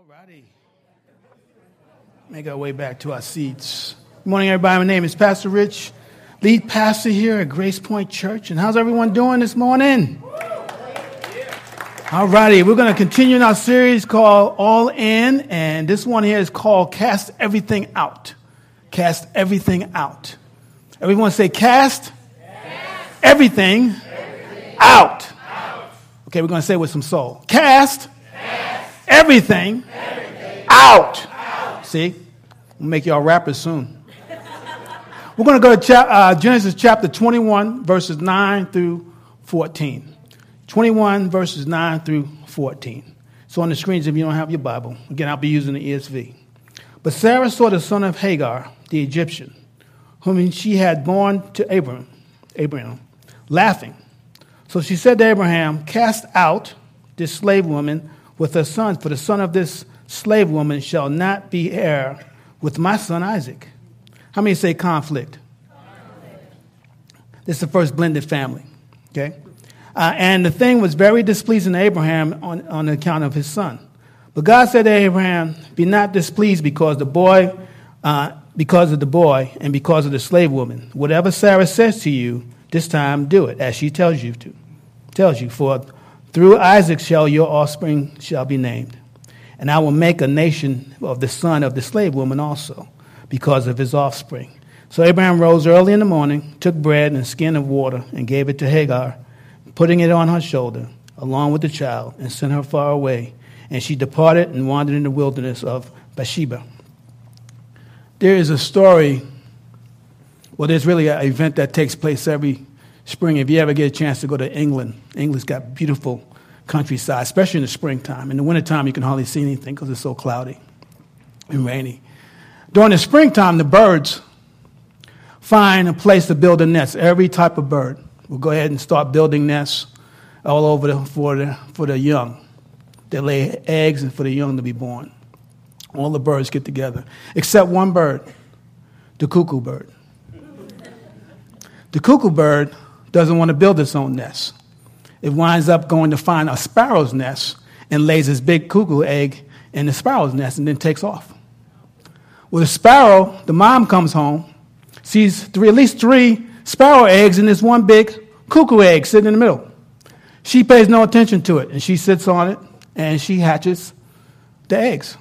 Alrighty. Make our way back to our seats. Good morning, everybody. My name is Pastor Rich, lead pastor here at Grace Point Church. And how's everyone doing this morning? Alrighty, we're going to continue in our series called All In, and this one here is called Cast Everything Out. Cast Everything Out. Everyone say, Cast, cast. Everything, everything. Out. out. Okay, we're going to say it with some soul. Cast, cast. Everything, everything. Out. out. See? We'll make y'all rappers soon. We're going to go to uh, Genesis chapter 21, verses 9 through 14. 21 verses 9 through 14. So on the screens if you don't have your Bible. Again, I'll be using the ESV. But Sarah saw the son of Hagar, the Egyptian, whom she had born to Abraham, Abraham, laughing. So she said to Abraham, Cast out this slave woman with her sons, for the son of this slave woman shall not be heir with my son Isaac. How many say conflict? conflict. This is the first blended family. Okay? Uh, and the thing was very displeasing to Abraham on, on account of his son. But God said to Abraham, Be not displeased because the boy, uh, because of the boy, and because of the slave woman. Whatever Sarah says to you, this time do it, as she tells you to. Tells you, for through Isaac shall your offspring shall be named. And I will make a nation of the son of the slave woman also, because of his offspring. So Abraham rose early in the morning, took bread and a skin of water, and gave it to Hagar putting it on her shoulder, along with the child, and sent her far away. And she departed and wandered in the wilderness of Beersheba. There is a story, well, there's really an event that takes place every spring. If you ever get a chance to go to England, England's got beautiful countryside, especially in the springtime. In the wintertime, you can hardly see anything because it's so cloudy and rainy. During the springtime, the birds find a place to build a nest, every type of bird will go ahead and start building nests all over the, for, the, for the young. They lay eggs and for the young to be born. All the birds get together, except one bird, the cuckoo bird. The cuckoo bird doesn't want to build its own nest. It winds up going to find a sparrow's nest and lays its big cuckoo egg in the sparrow's nest and then takes off. Well, the sparrow, the mom comes home, sees three, at least three sparrow eggs and this one big cuckoo egg sitting in the middle. She pays no attention to it, and she sits on it and she hatches the eggs.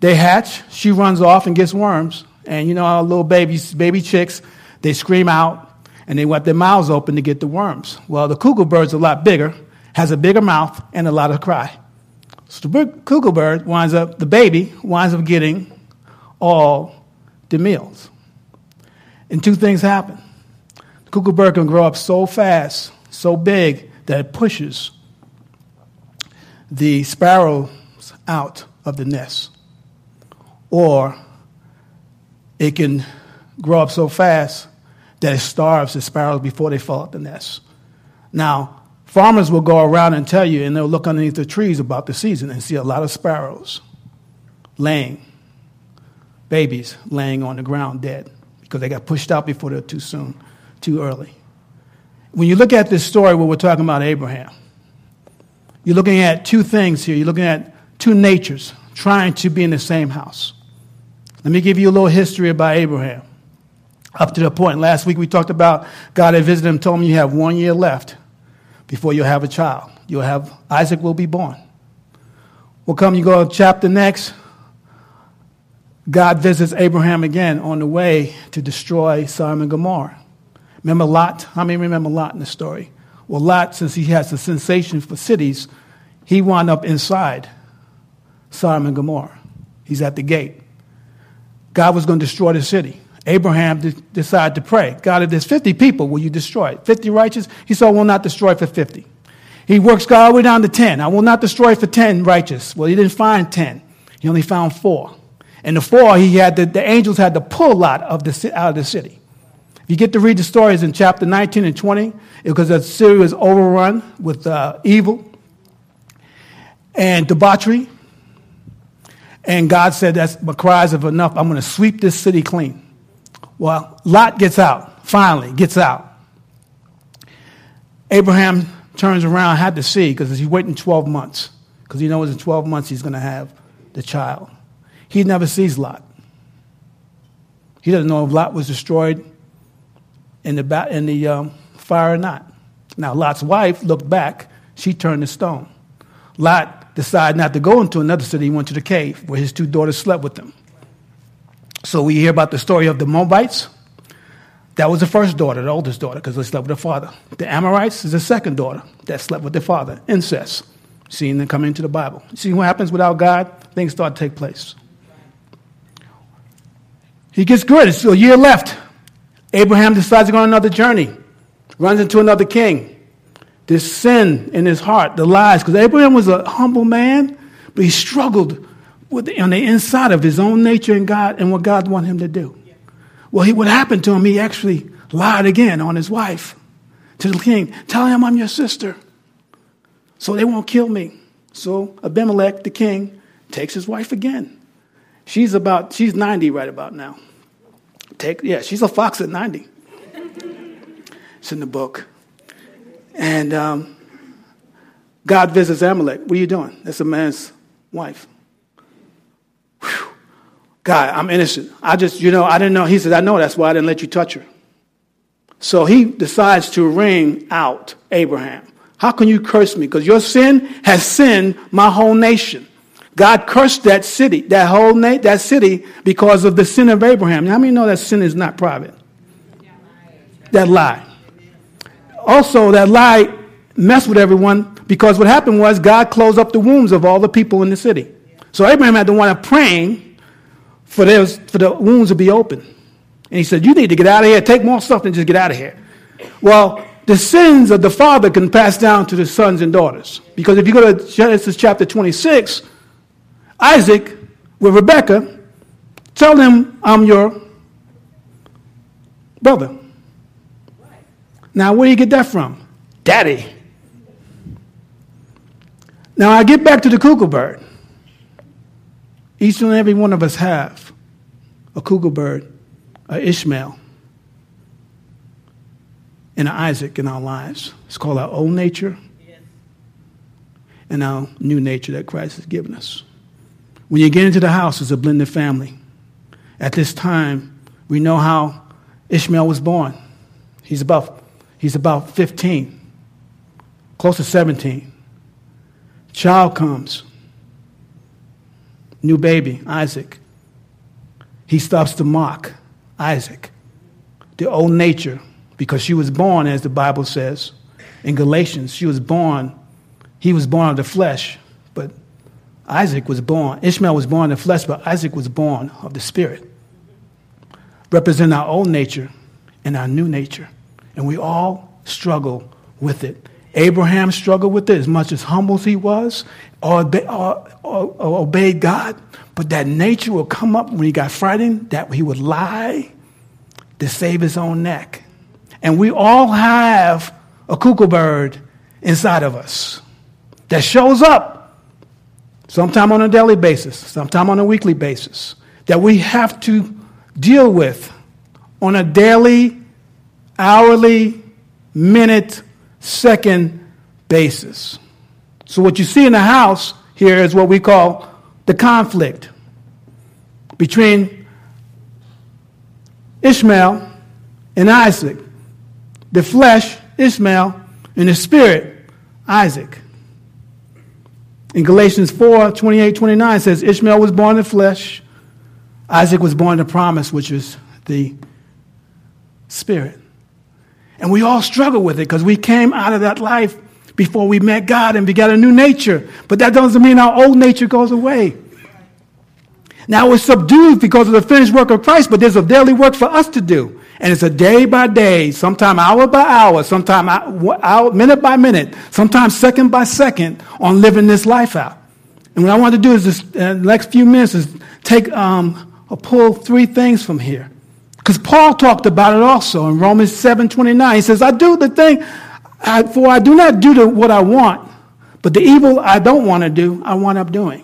They hatch, she runs off and gets worms. And you know how little babies, baby chicks, they scream out and they want their mouths open to get the worms. Well, the cuckoo bird's a lot bigger, has a bigger mouth, and a lot of cry. So the cuckoo bird winds up, the baby winds up getting all the meals. And two things happen. The cuckoo bird can grow up so fast, so big, that it pushes the sparrows out of the nest. Or it can grow up so fast that it starves the sparrows before they fall out the nest. Now, farmers will go around and tell you, and they'll look underneath the trees about the season and see a lot of sparrows laying, babies laying on the ground dead because they got pushed out before they're too soon too early. When you look at this story where we're talking about Abraham, you're looking at two things here. You're looking at two natures trying to be in the same house. Let me give you a little history about Abraham. Up to the point, last week we talked about God had visited him, told him you have one year left before you'll have a child. You'll have, Isaac will be born. Well, come, you go to chapter next. God visits Abraham again on the way to destroy Sodom and Gomorrah. Remember Lot? How many remember Lot in the story? Well, Lot, since he has a sensation for cities, he wound up inside Sodom and Gomorrah. He's at the gate. God was going to destroy the city. Abraham de- decided to pray God, if there's 50 people, will you destroy it? 50 righteous? He said, I will not destroy for 50. He works God all the way down to 10. I will not destroy for 10 righteous. Well, he didn't find 10, he only found four. And the four, he had the, angels had to pull Lot of the, out of the city. If you get to read the stories in chapter 19 and 20 because city was overrun with uh, evil and debauchery. And God said, That's my cries of enough. I'm going to sweep this city clean. Well, Lot gets out, finally gets out. Abraham turns around, had to see, because he's waiting 12 months, because he knows in 12 months he's going to have the child. He never sees Lot. He doesn't know if Lot was destroyed in the, in the um, fire or not. Now, Lot's wife looked back. She turned to stone. Lot decided not to go into another city. He went to the cave where his two daughters slept with him. So we hear about the story of the Moabites. That was the first daughter, the oldest daughter, because they slept with her father. The Ammonites is the second daughter that slept with the father. Incest. Seeing them come into the Bible. See what happens without God? Things start to take place. He gets good. It's still a year left. Abraham decides to go on another journey, runs into another king. This sin in his heart, the lies, because Abraham was a humble man, but he struggled on the inside of his own nature and God and what God wanted him to do. Well, he, what happened to him, he actually lied again on his wife to the king, telling him I'm your sister, so they won't kill me. So Abimelech, the king, takes his wife again. She's about, she's 90 right about now. Take, yeah, she's a fox at 90. it's in the book. And um, God visits Amalek. What are you doing? That's a man's wife. God, I'm innocent. I just, you know, I didn't know. He said, I know that's why I didn't let you touch her. So he decides to ring out Abraham. How can you curse me? Because your sin has sinned my whole nation. God cursed that city, that whole na- that city, because of the sin of Abraham. How many know that sin is not private? That lie. Also, that lie messed with everyone because what happened was God closed up the wombs of all the people in the city. So Abraham had to wind up praying for, those, for the wounds to be open. And he said, You need to get out of here. Take more stuff than just get out of here. Well, the sins of the father can pass down to the sons and daughters. Because if you go to Genesis chapter 26, Isaac with Rebekah, tell them I'm your brother. Now, where do you get that from? Daddy. Now, I get back to the cuckoo bird. Each and every one of us have a cuckoo bird, a Ishmael, and an Isaac in our lives. It's called our old nature and our new nature that Christ has given us. When you get into the house, it's a blended family. At this time, we know how Ishmael was born. He's about, he's about 15, close to 17. Child comes, new baby, Isaac. He stops to mock Isaac, the old nature, because she was born, as the Bible says in Galatians, she was born, he was born of the flesh, but Isaac was born, Ishmael was born in the flesh, but Isaac was born of the Spirit. Represent our old nature and our new nature. And we all struggle with it. Abraham struggled with it as much as humble as he was, or, or, obeyed God. But that nature will come up when he got frightened, that he would lie to save his own neck. And we all have a cuckoo bird inside of us that shows up sometime on a daily basis, sometime on a weekly basis, that we have to deal with on a daily, hourly, minute, second basis. So, what you see in the house here is what we call the conflict between Ishmael and Isaac, the flesh, Ishmael, and the spirit, Isaac. In Galatians 4 28 29 says, Ishmael was born in flesh, Isaac was born in the promise, which is the spirit. And we all struggle with it because we came out of that life before we met God and we got a new nature. But that doesn't mean our old nature goes away. Now we're subdued because of the finished work of Christ, but there's a daily work for us to do. And it's a day by day, sometime hour by hour, sometime minute by minute, sometimes second by second on living this life out. And what I want to do is just, uh, the next few minutes is take, um, or pull three things from here. Because Paul talked about it also in Romans 7 29. He says, I do the thing, I, for I do not do the, what I want, but the evil I don't want to do, I wind up doing.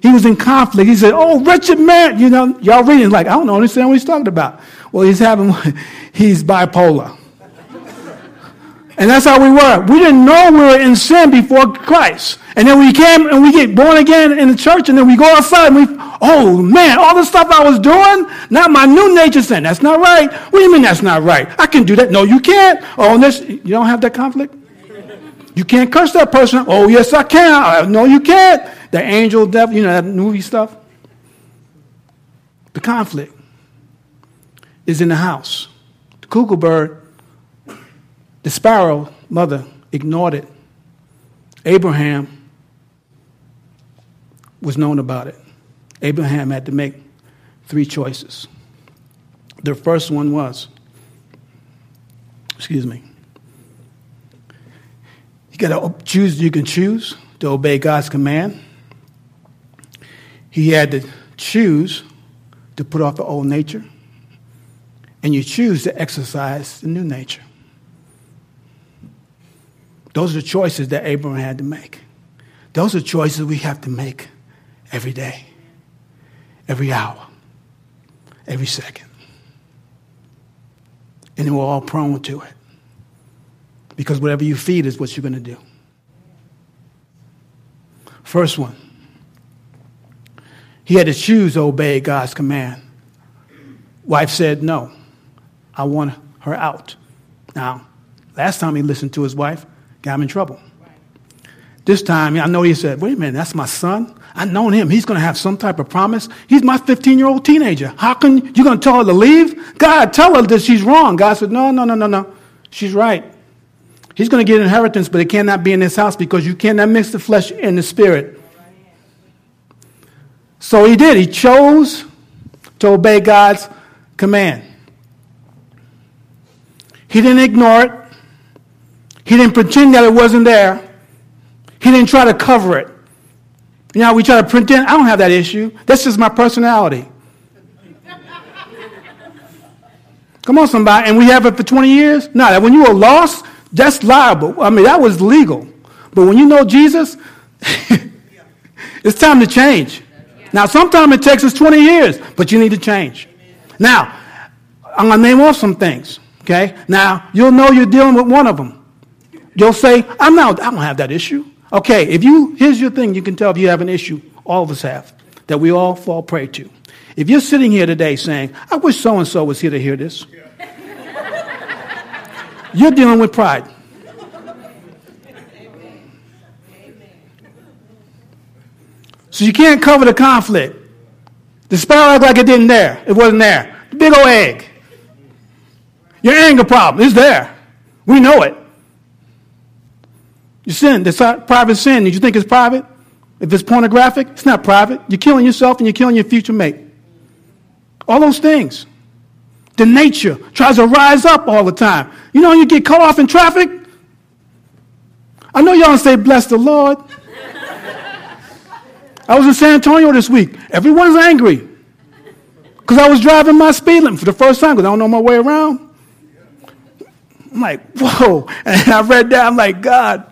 He was in conflict. He said, Oh, wretched man. You know, y'all reading like, I don't understand what he's talking about. Well, he's having, he's bipolar. And that's how we were. We didn't know we were in sin before Christ. And then we came and we get born again in the church and then we go outside and we, oh man, all the stuff I was doing, not my new nature sin. That's not right. What do you mean that's not right? I can do that. No, you can't. Oh, this, you don't have that conflict? You can't curse that person. Oh, yes, I can. No, you can't. The angel, devil, you know, that movie stuff. The conflict is in the house. The cuckoo bird the sparrow mother ignored it. Abraham was known about it. Abraham had to make three choices. The first one was, excuse me, you got to choose, you can choose to obey God's command. He had to choose to put off the old nature, and you choose to exercise the new nature. Those are the choices that Abraham had to make. Those are choices we have to make every day, every hour, every second. And we're all prone to it. Because whatever you feed is what you're going to do. First one, he had to choose to obey God's command. Wife said, No, I want her out. Now, last time he listened to his wife, got him in trouble. This time, I know he said, wait a minute, that's my son. I've known him. He's going to have some type of promise. He's my 15 year old teenager. How can you going to tell her to leave? God, tell her that she's wrong. God said, no, no, no, no, no. She's right. He's going to get inheritance, but it cannot be in this house because you cannot mix the flesh and the spirit. So he did. He chose to obey God's command. He didn't ignore it. He didn't pretend that it wasn't there. He didn't try to cover it. You know, we try to pretend, I don't have that issue. That's just my personality. Come on, somebody. And we have it for 20 years? No, when you were lost, that's liable. I mean, that was legal. But when you know Jesus, it's time to change. Now, sometimes it takes us 20 years, but you need to change. Now, I'm going to name off some things, okay? Now, you'll know you're dealing with one of them. You'll say, I'm not, I don't have that issue. Okay, if you, here's your thing, you can tell if you have an issue, all of us have, that we all fall prey to. If you're sitting here today saying, I wish so and so was here to hear this, you're dealing with pride. So you can't cover the conflict. The sparrow act like it didn't there. It wasn't there. The big old egg. Your anger problem is there. We know it. You sin. Not private sin. Did you think it's private? If it's pornographic, it's not private. You're killing yourself and you're killing your future mate. All those things. The nature tries to rise up all the time. You know, you get cut off in traffic. I know y'all say, bless the Lord. I was in San Antonio this week. Everyone's angry because I was driving my speed limit for the first time because I don't know my way around. I'm like, whoa. And I read that. I'm like, God,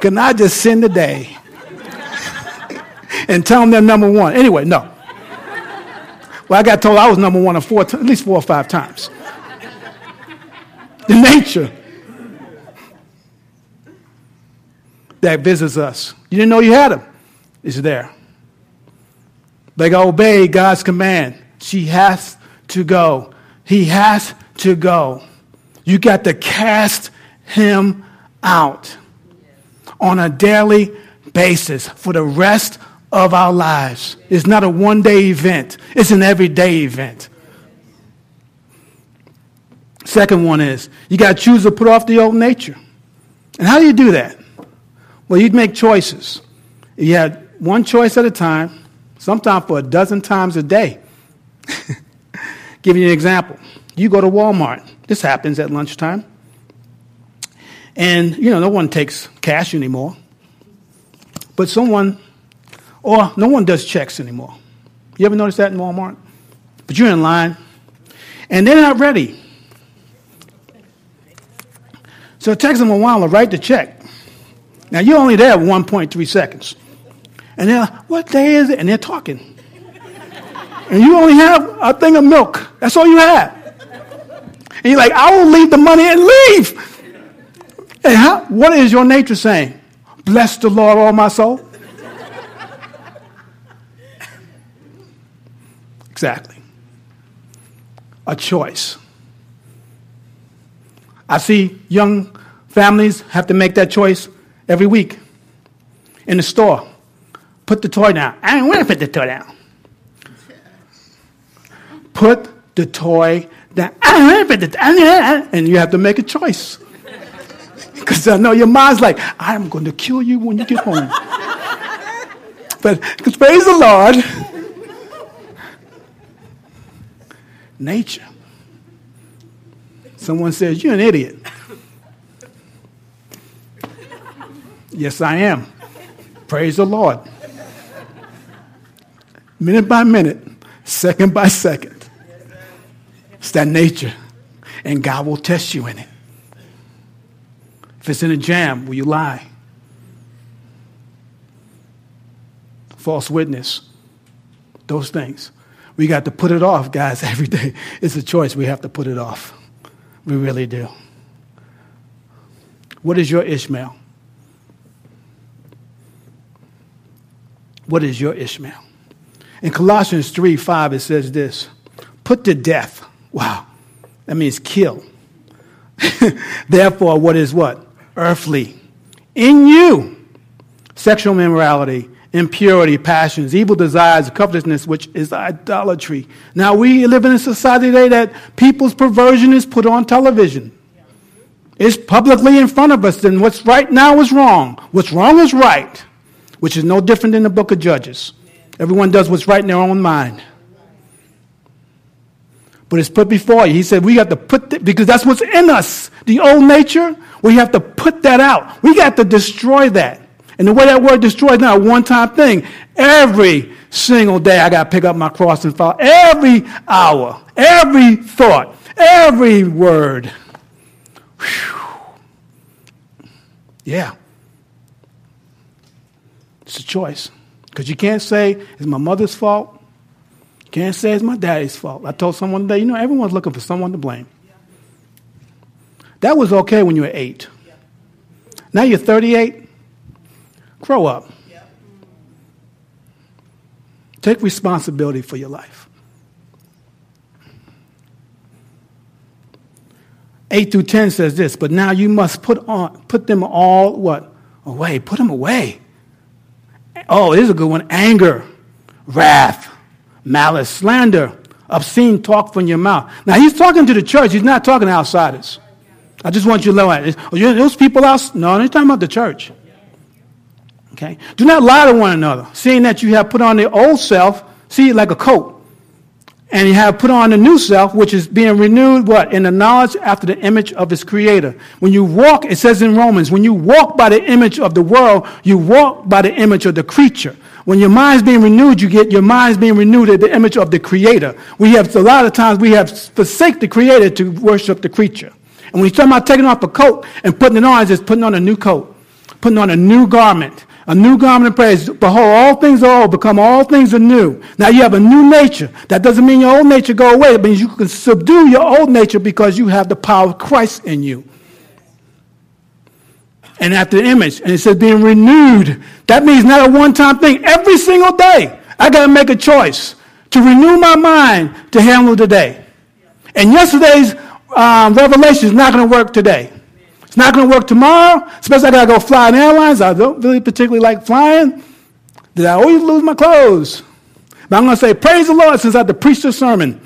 can I just sin today and tell them they're number one? Anyway, no. Well, I got told I was number one four, at least four or five times. The nature that visits us. You didn't know you had him. It's there. They obey God's command. She has to go. He has to go. You got to cast him out on a daily basis for the rest of our lives. It's not a one day event, it's an everyday event. Second one is you got to choose to put off the old nature. And how do you do that? Well, you'd make choices. You had one choice at a time, sometimes for a dozen times a day. Give you an example. You go to Walmart. This happens at lunchtime. And, you know, no one takes cash anymore. But someone, or no one does checks anymore. You ever notice that in Walmart? But you're in line, and they're not ready. So it takes them a while to write the check. Now, you're only there 1.3 seconds. And they're like, what day is it? And they're talking. and you only have a thing of milk. That's all you have. And you're like, I will leave the money and leave. How, what is your nature saying? Bless the Lord, all my soul. exactly. A choice. I see young families have to make that choice every week in the store. Put the toy down. I don't want to put the toy down. Put the toy down. I don't want to put the toy And you have to make a choice. Because I know your mind's like, I'm going to kill you when you get home. but praise the Lord. Nature. Someone says, You're an idiot. yes, I am. Praise the Lord. Minute by minute, second by second. It's that nature. And God will test you in it. If it's in a jam, will you lie? False witness. Those things. We got to put it off, guys, every day. It's a choice. We have to put it off. We really do. What is your Ishmael? What is your Ishmael? In Colossians 3 5, it says this Put to death. Wow. That means kill. Therefore, what is what? Earthly. In you, sexual immorality, impurity, passions, evil desires, covetousness, which is idolatry. Now, we live in a society today that people's perversion is put on television. It's publicly in front of us, and what's right now is wrong. What's wrong is right, which is no different than the book of Judges. Everyone does what's right in their own mind. But it's put before you. He said we have to put, because that's what's in us. The old nature, we have to put that out. We got to destroy that. And the way that word destroy is not a one time thing. Every single day, I got to pick up my cross and follow. Every hour, every thought, every word. Whew. Yeah. It's a choice. Because you can't say, it's my mother's fault. You can't say it's my daddy's fault. I told someone today, you know, everyone's looking for someone to blame. That was okay when you were eight. Now you're 38. Grow up. Take responsibility for your life. 8 through 10 says this, but now you must put on put them all what? Away. Put them away. Oh, this is a good one. Anger, wrath, malice, slander, obscene talk from your mouth. Now he's talking to the church, he's not talking to outsiders. I just want you to know that. Oh, those people out, no, he's talking about the church. Okay? Do not lie to one another, seeing that you have put on the old self, see, it like a coat. And you have put on the new self, which is being renewed, what? In the knowledge after the image of its creator. When you walk, it says in Romans, when you walk by the image of the world, you walk by the image of the creature. When your mind's being renewed, you get your mind's being renewed at the image of the creator. We have, a lot of times, we have forsake the creator to worship the creature. And when he's talking about taking off a coat and putting it on, it's just putting on a new coat, putting on a new garment, a new garment of praise. Behold, all things are old, become all things are new. Now you have a new nature. That doesn't mean your old nature go away. It means you can subdue your old nature because you have the power of Christ in you. And after the image, and it says being renewed. That means not a one-time thing. Every single day, I got to make a choice to renew my mind to handle the day. And yesterday's um, revelation is not going to work today. It's not going to work tomorrow, especially I got to go fly in airlines. I don't really particularly like flying. Did I always lose my clothes? But I'm going to say, praise the Lord since I had to preach the sermon.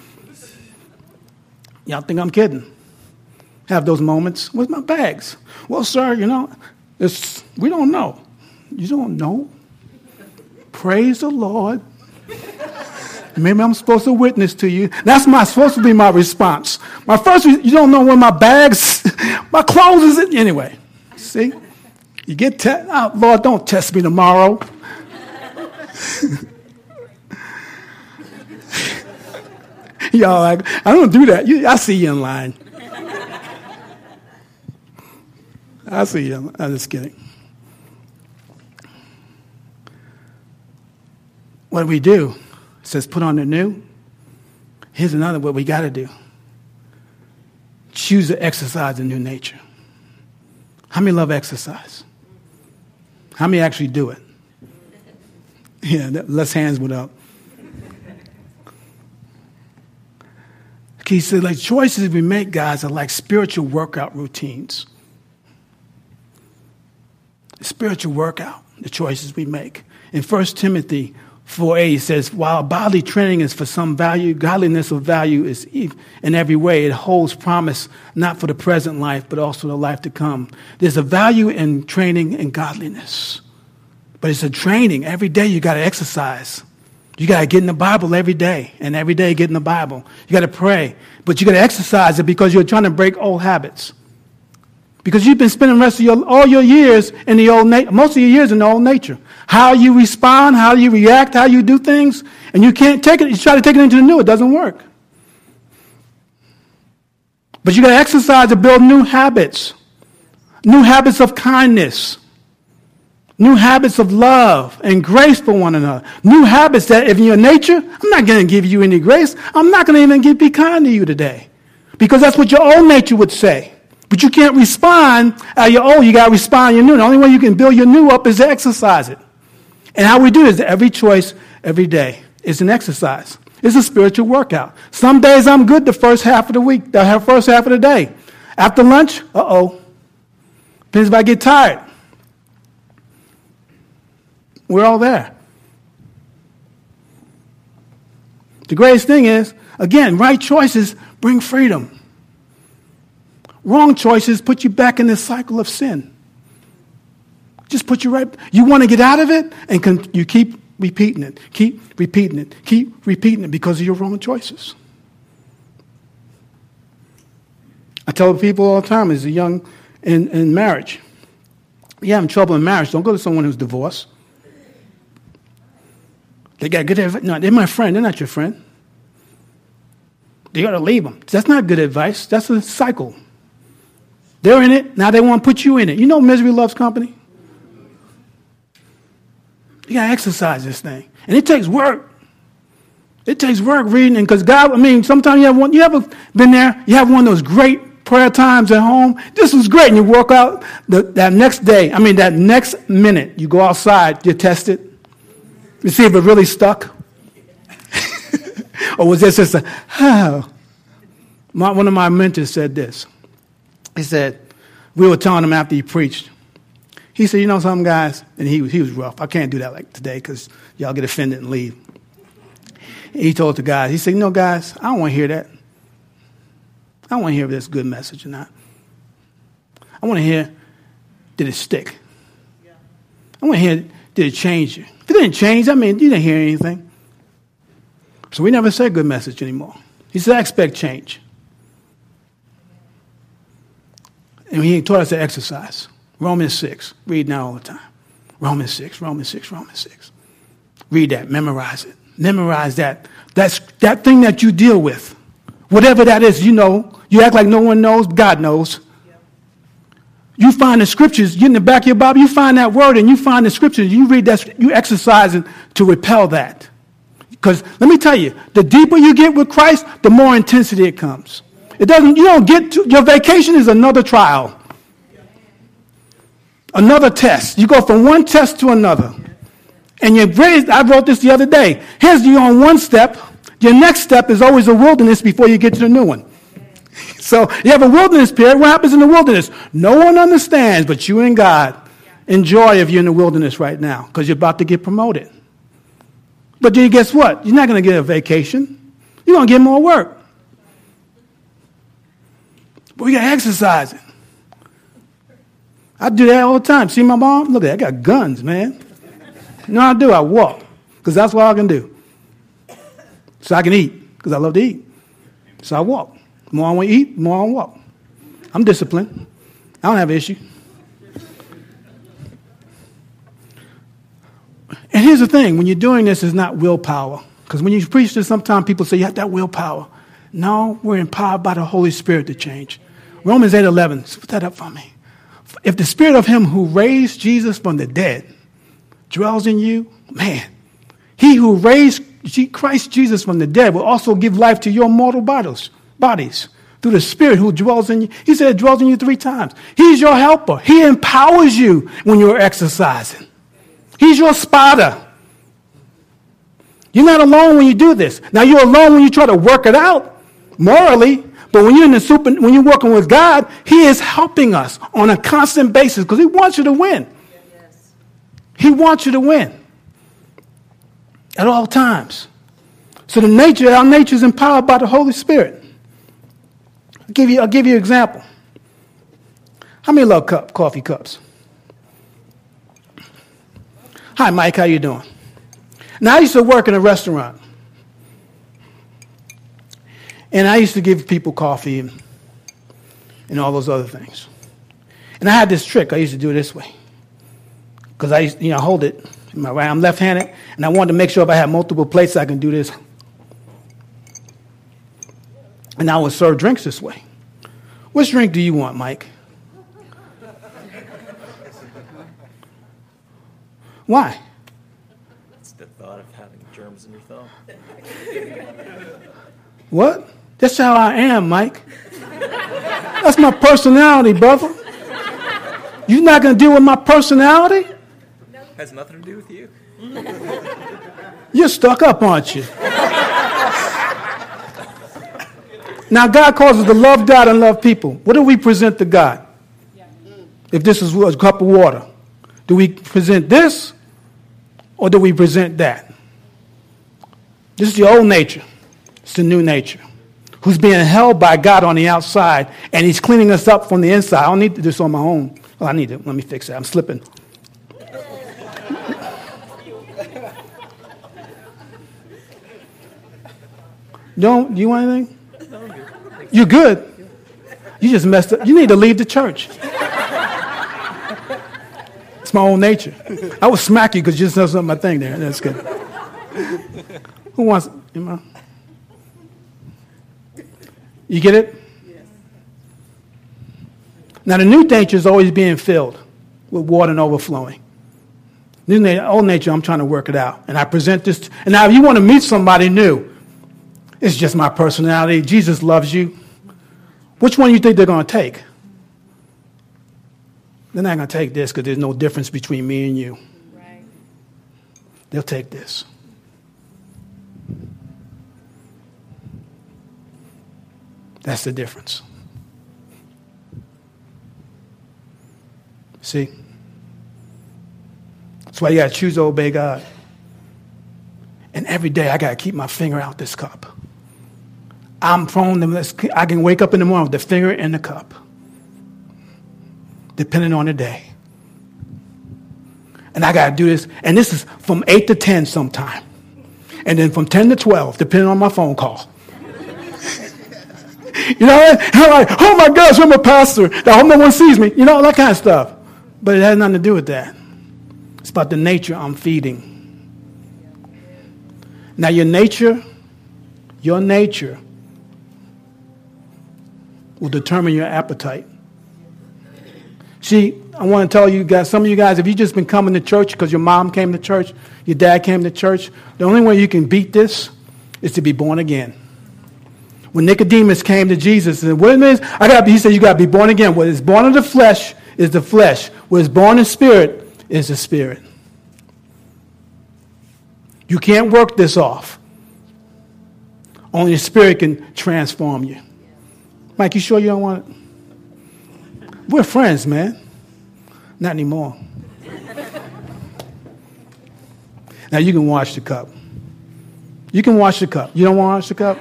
Y'all think I'm kidding? Have those moments. Where's my bags? Well, sir, you know, it's, we don't know. You don't know? Praise the Lord. Maybe I'm supposed to witness to you. That's my supposed to be my response. My first, you don't know where my bags, my clothes is. Anyway, see, you get te- oh, Lord, don't test me tomorrow. Y'all like, I don't do that. You, I see you in line. I see you. I'm just kidding. What do we do? Says, put on the new. Here's another what we got to do choose to exercise a new nature. How many love exercise? How many actually do it? Yeah, less hands went up. He said, like choices we make, guys, are like spiritual workout routines. Spiritual workout, the choices we make. In 1 Timothy 4a, says, while bodily training is for some value, godliness of value is in every way. It holds promise not for the present life, but also the life to come. There's a value in training and godliness. But it's a training. Every day you got to exercise. You got to get in the Bible every day, and every day get in the Bible. You got to pray, but you got to exercise it because you're trying to break old habits. Because you've been spending rest of your, all your years in the old nature, most of your years in the old nature. How you respond, how you react, how you do things, and you can't take it, you try to take it into the new, it doesn't work. But you got to exercise to build new habits, new habits of kindness, New habits of love and grace for one another. New habits that if in your nature, I'm not going to give you any grace. I'm not going to even be kind to you today. Because that's what your old nature would say. But you can't respond at your old. You got to respond your new. The only way you can build your new up is to exercise it. And how we do is every choice, every day is an exercise. It's a spiritual workout. Some days I'm good the first half of the week, the first half of the day. After lunch, uh oh. Depends if I get tired. We're all there. The greatest thing is, again, right choices bring freedom. Wrong choices put you back in this cycle of sin. Just put you right. You want to get out of it, and con- you keep repeating it, keep repeating it, keep repeating it because of your wrong choices. I tell people all the time as a young in, in marriage, you having trouble in marriage, don't go to someone who's divorced. They got good advice. No, they're my friend. They're not your friend. You got to leave them. That's not good advice. That's a cycle. They're in it. Now they want to put you in it. You know misery loves company? You got to exercise this thing. And it takes work. It takes work reading. Because God, I mean, sometimes you have one, you ever been there? You have one of those great prayer times at home. This was great. And you walk out the, that next day, I mean, that next minute, you go outside, you test it. You see if it really stuck? or was this just a, oh. My, one of my mentors said this. He said, we were telling him after he preached. He said, you know something, guys? And he, he was rough. I can't do that like today because y'all get offended and leave. He told the guys, he said, you know, guys, I don't want to hear that. I don't want to hear if this good message or not. I want to hear, did it stick? I want to hear, did it change you? If it didn't change, I mean, you didn't hear anything. So we never say good message anymore. He said, I expect change. And he taught us to exercise. Romans 6. Read now all the time. Romans 6, Romans 6, Romans 6. Read that, memorize it. Memorize that. That's that thing that you deal with. Whatever that is, you know. You act like no one knows, God knows. You find the scriptures, you in the back of your Bible, you find that word and you find the scriptures, you read that, you exercise it to repel that. Because let me tell you, the deeper you get with Christ, the more intensity it comes. It doesn't, you don't get to, your vacation is another trial, another test. You go from one test to another. And you're raised, I wrote this the other day. Here's you on one step. Your next step is always a wilderness before you get to the new one. So you have a wilderness period. What happens in the wilderness? No one understands but you and God. Enjoy if you're in the wilderness right now because you're about to get promoted. But then guess what? You're not going to get a vacation. You're going to get more work. But we got to exercise it. I do that all the time. See my mom? Look at that. I got guns, man. No, I do? I walk because that's what I can do. So I can eat because I love to eat. So I walk. The more I want to eat, the more I walk. I'm disciplined. I don't have an issue. And here's the thing when you're doing this, it's not willpower. Because when you preach this, sometimes people say you have that willpower. No, we're empowered by the Holy Spirit to change. Romans 8 11, put that up for me. If the spirit of him who raised Jesus from the dead dwells in you, man, he who raised Christ Jesus from the dead will also give life to your mortal bodies bodies through the Spirit who dwells in you. He said, dwells in you three times. He's your helper. He empowers you when you're exercising. He's your spotter. You're not alone when you do this. Now you're alone when you try to work it out morally, but when you're in the super, when you're working with God, He is helping us on a constant basis because He wants you to win. He wants you to win at all times. So the nature, our nature is empowered by the Holy Spirit. I'll give you, I'll give you an example. How many love cup, coffee cups? Hi, Mike. How you doing? Now, I used to work in a restaurant. And I used to give people coffee and, and all those other things. And I had this trick. I used to do it this way. Because I used, you know, hold it in my right. I'm left-handed, and I wanted to make sure if I had multiple plates, I can do this. And I would serve drinks this way. Which drink do you want, Mike? Why? It's the thought of having germs in your thumb. What? That's how I am, Mike. That's my personality, brother. You're not going to deal with my personality? Has nothing to do with you. You're stuck up, aren't you? now, God calls us to love God and love people. What do we present to God? If this is a cup of water, do we present this or do we present that? This is the old nature, it's the new nature who's being held by God on the outside, and He's cleaning us up from the inside. I don't need to do this on my own. Well, I need to. Let me fix it. I'm slipping. Don't do you want anything? You're good. You just messed up. You need to leave the church. It's my own nature. I would smack you because you just know something my thing there. That's good. Who wants? You know? You get it? Now, the new nature is always being filled with water and overflowing. New nature, old nature, I'm trying to work it out. And I present this. and now, if you want to meet somebody new, it's just my personality. Jesus loves you. Which one do you think they're going to take? They're not going to take this because there's no difference between me and you. Right. They'll take this. That's the difference. See? That's why you got to choose to obey God. And every day I got to keep my finger out this cup. I'm prone to, this. I can wake up in the morning with the finger in the cup, depending on the day. And I got to do this. And this is from 8 to 10 sometime. And then from 10 to 12, depending on my phone call. You know, I'm like, oh my gosh, I'm a pastor. Hope no one sees me. You know, that kind of stuff. But it has nothing to do with that. It's about the nature I'm feeding. Now, your nature, your nature will determine your appetite. See, I want to tell you guys, some of you guys, if you've just been coming to church because your mom came to church, your dad came to church, the only way you can beat this is to be born again. When Nicodemus came to Jesus and what it means, I got he said you got to be born again. What is born of the flesh is the flesh. What is born in spirit is the spirit. You can't work this off. Only the spirit can transform you. Mike, you sure you don't want it? We're friends, man. Not anymore. now you can wash the cup. You can wash the cup. You don't want to wash the cup?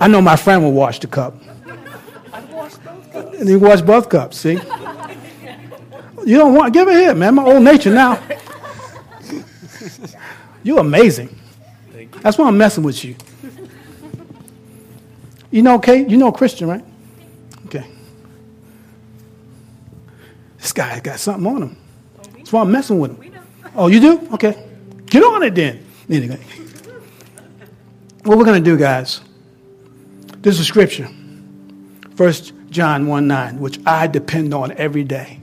I know my friend will wash the cup. And he washed both cups, see? You don't want, give it here, man. My old nature now. You're amazing. That's why I'm messing with you. You know, Kate? You know Christian, right? Okay. This guy got something on him. That's why I'm messing with him. Oh, you do? Okay. Get on it then. Anyway. What we're going to do, guys, this is scripture. 1 John 1 9, which I depend on every day,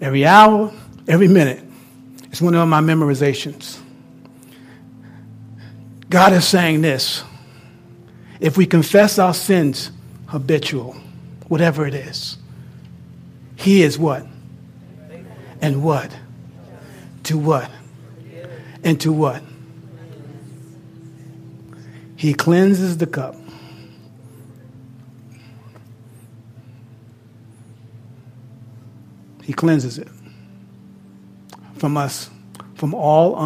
every hour, every minute. It's one of my memorizations. God is saying this if we confess our sins, habitual, whatever it is. He is what? And what? To what? And to what? He cleanses the cup. He cleanses it from us, from all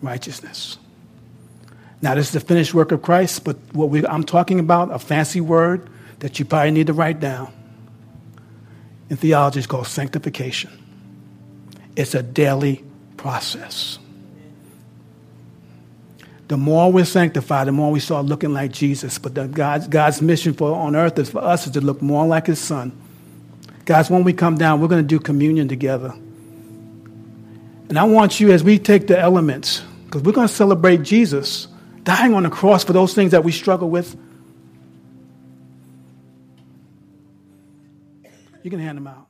unrighteousness. Now, this is the finished work of Christ, but what we, I'm talking about, a fancy word that you probably need to write down in theology is called sanctification. It's a daily process. The more we're sanctified, the more we start looking like Jesus. But God's, God's mission for on earth is for us is to look more like His Son. Guys, when we come down, we're going to do communion together. And I want you, as we take the elements, because we're going to celebrate Jesus dying on the cross for those things that we struggle with. You can hand them out.